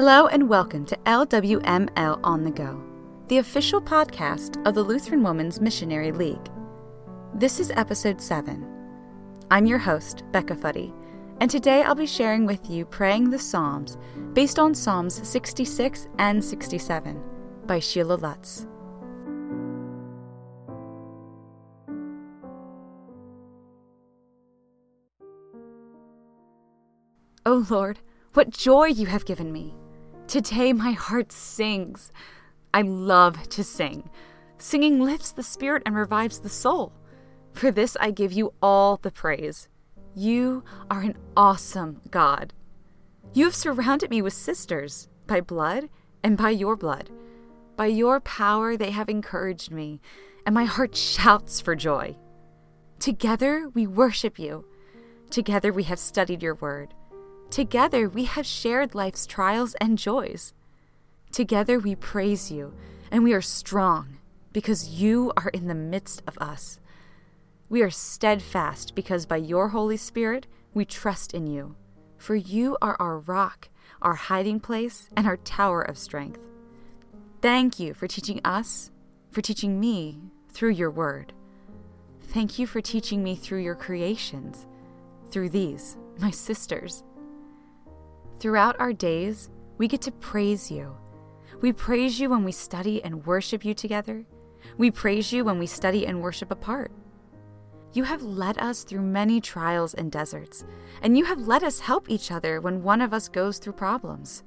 Hello and welcome to LWML On the Go, the official podcast of the Lutheran Women's Missionary League. This is episode 7. I'm your host, Becca Fuddy, and today I'll be sharing with you Praying the Psalms based on Psalms 66 and 67 by Sheila Lutz. O Lord, what joy you have given me! Today my heart sings. I love to sing. Singing lifts the spirit and revives the soul. For this I give you all the praise. You are an awesome God. You have surrounded me with sisters by blood and by your blood. By your power they have encouraged me, and my heart shouts for joy. Together we worship you. Together we have studied your word. Together we have shared life's trials and joys. Together we praise you, and we are strong because you are in the midst of us. We are steadfast because by your Holy Spirit we trust in you, for you are our rock, our hiding place, and our tower of strength. Thank you for teaching us, for teaching me through your word. Thank you for teaching me through your creations, through these, my sisters. Throughout our days, we get to praise you. We praise you when we study and worship you together. We praise you when we study and worship apart. You have led us through many trials and deserts, and you have let us help each other when one of us goes through problems.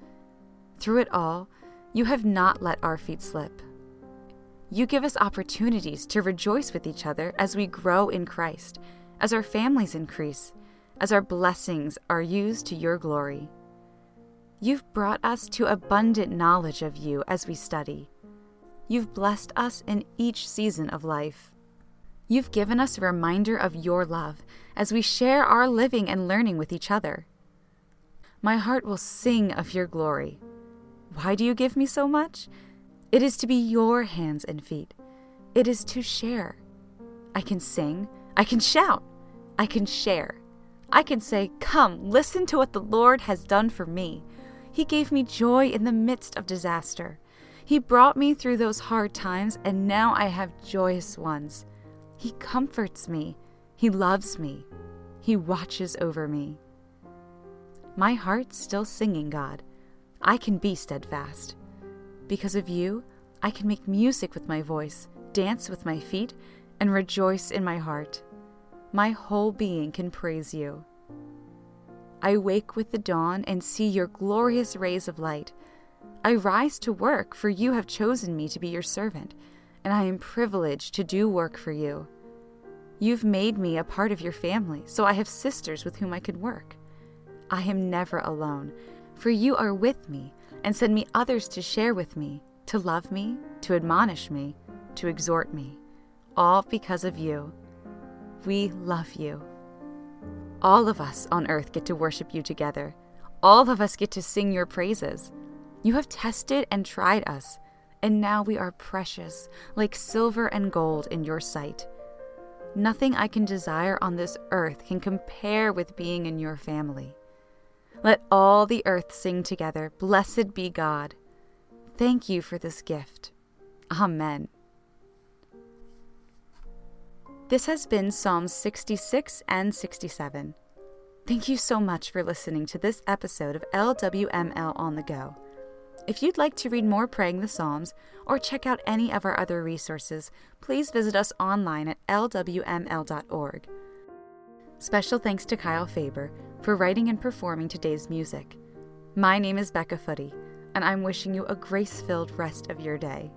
Through it all, you have not let our feet slip. You give us opportunities to rejoice with each other as we grow in Christ, as our families increase, as our blessings are used to your glory. You've brought us to abundant knowledge of you as we study. You've blessed us in each season of life. You've given us a reminder of your love as we share our living and learning with each other. My heart will sing of your glory. Why do you give me so much? It is to be your hands and feet. It is to share. I can sing. I can shout. I can share. I can say, Come, listen to what the Lord has done for me. He gave me joy in the midst of disaster. He brought me through those hard times, and now I have joyous ones. He comforts me. He loves me. He watches over me. My heart's still singing, God. I can be steadfast. Because of you, I can make music with my voice, dance with my feet, and rejoice in my heart. My whole being can praise you. I wake with the dawn and see your glorious rays of light. I rise to work, for you have chosen me to be your servant, and I am privileged to do work for you. You've made me a part of your family, so I have sisters with whom I can work. I am never alone, for you are with me and send me others to share with me, to love me, to admonish me, to exhort me, all because of you. We love you. All of us on earth get to worship you together. All of us get to sing your praises. You have tested and tried us, and now we are precious, like silver and gold in your sight. Nothing I can desire on this earth can compare with being in your family. Let all the earth sing together, Blessed be God. Thank you for this gift. Amen. This has been Psalms 66 and 67. Thank you so much for listening to this episode of LWML on the Go. If you'd like to read more Praying the Psalms or check out any of our other resources, please visit us online at lwml.org. Special thanks to Kyle Faber for writing and performing today's music. My name is Becca Footy, and I'm wishing you a grace filled rest of your day.